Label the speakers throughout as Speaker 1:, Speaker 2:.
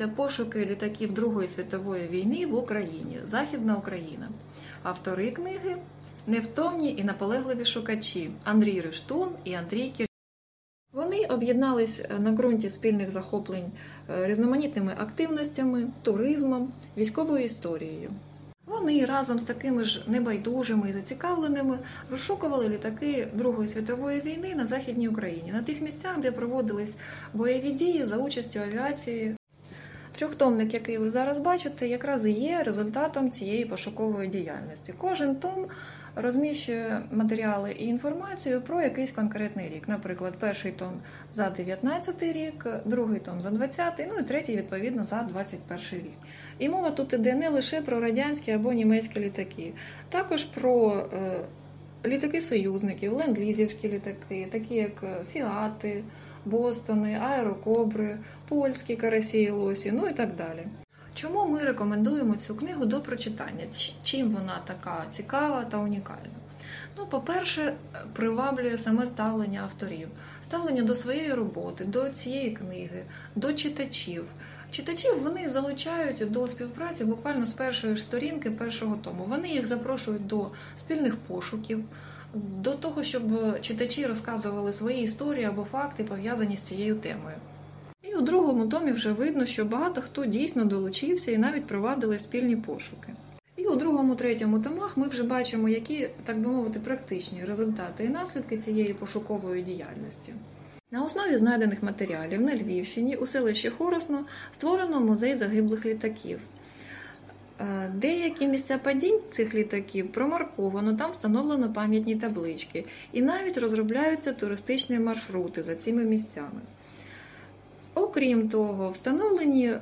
Speaker 1: називається Пошуки літаків Другої світової війни в Україні Західна Україна. Автори книги невтомні і наполегливі шукачі Андрій Рештун і Андрій Кір. Вони об'єднались на ґрунті спільних захоплень е, різноманітними активностями, туризмом, військовою історією. Вони разом з такими ж небайдужими і зацікавленими розшукували літаки Другої світової війни на Західній Україні, на тих місцях, де проводились бойові дії за участю авіації. Трьохтомник, який ви зараз бачите, якраз є результатом цієї пошукової діяльності. Кожен том розміщує матеріали і інформацію про якийсь конкретний рік. Наприклад, перший том за 19 рік, другий том за 20, ну і третій, відповідно, за 21 рік. І мова тут іде не лише про радянські або німецькі літаки, також про е, літаки союзників, ленд-лізівські літаки, такі як Фіати, Бостони, Аерокобри, польські карасі і лосі, ну і так далі. Чому ми рекомендуємо цю книгу до прочитання? Чим вона така цікава та унікальна? Ну, по-перше, приваблює саме ставлення авторів, ставлення до своєї роботи, до цієї книги, до читачів. Читачів вони залучають до співпраці буквально з першої сторінки першого тому. Вони їх запрошують до спільних пошуків, до того, щоб читачі розказували свої історії або факти, пов'язані з цією темою. І у другому томі вже видно, що багато хто дійсно долучився і навіть провадили спільні пошуки. І у другому, третьому томах ми вже бачимо, які, так би мовити, практичні результати і наслідки цієї пошукової діяльності. На основі знайдених матеріалів на Львівщині у селищі Хоросно створено музей загиблих літаків. Деякі місця падінь цих літаків промарковано, там встановлено пам'ятні таблички, і навіть розробляються туристичні маршрути за цими місцями. Окрім того, встановлені е,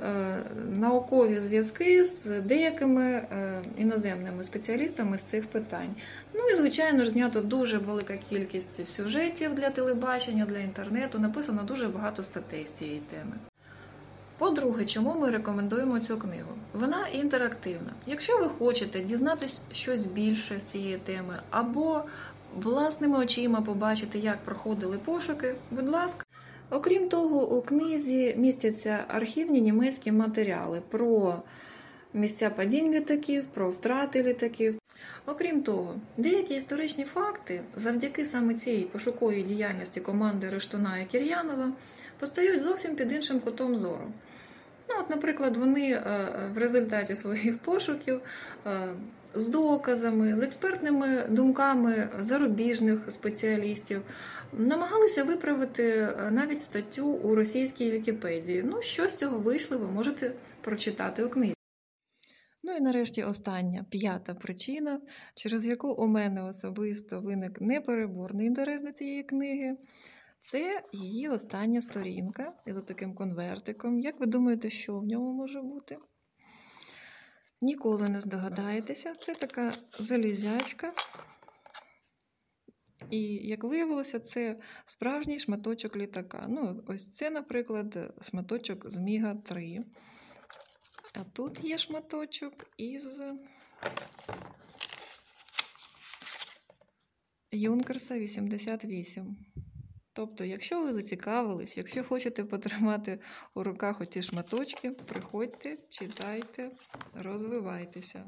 Speaker 1: наукові зв'язки з деякими е, іноземними спеціалістами з цих питань. Ну і, звичайно ж, знято дуже велика кількість сюжетів для телебачення, для інтернету. Написано дуже багато статей з цієї теми. По-друге, чому ми рекомендуємо цю книгу? Вона інтерактивна. Якщо ви хочете дізнатися щось більше з цієї теми, або власними очима побачити, як проходили пошуки, будь ласка. Окрім того, у книзі містяться архівні німецькі матеріали про місця падінь літаків, про втрати літаків. Окрім того, деякі історичні факти завдяки саме цієї пошуковій діяльності команди Рештуна і Кір'янова постають зовсім під іншим кутом зору. Ну, от, Наприклад, вони е, в результаті своїх пошуків е, з доказами, з експертними думками зарубіжних спеціалістів намагалися виправити е, навіть статтю у російській Вікіпедії. Ну, що з цього вийшло, ви можете прочитати у книзі. Ну і нарешті остання п'ята причина, через яку у мене особисто виник непереборний інтерес до цієї книги. Це її остання сторінка із таким конвертиком. Як ви думаєте, що в ньому може бути? Ніколи не здогадаєтеся, це така залізячка. І, як виявилося, це справжній шматочок літака. Ну, ось це, наприклад, шматочок з Міга 3. А тут є шматочок із Юнкерса 88. Тобто, якщо ви зацікавились, якщо хочете потримати у руках оті шматочки, приходьте, читайте, розвивайтеся.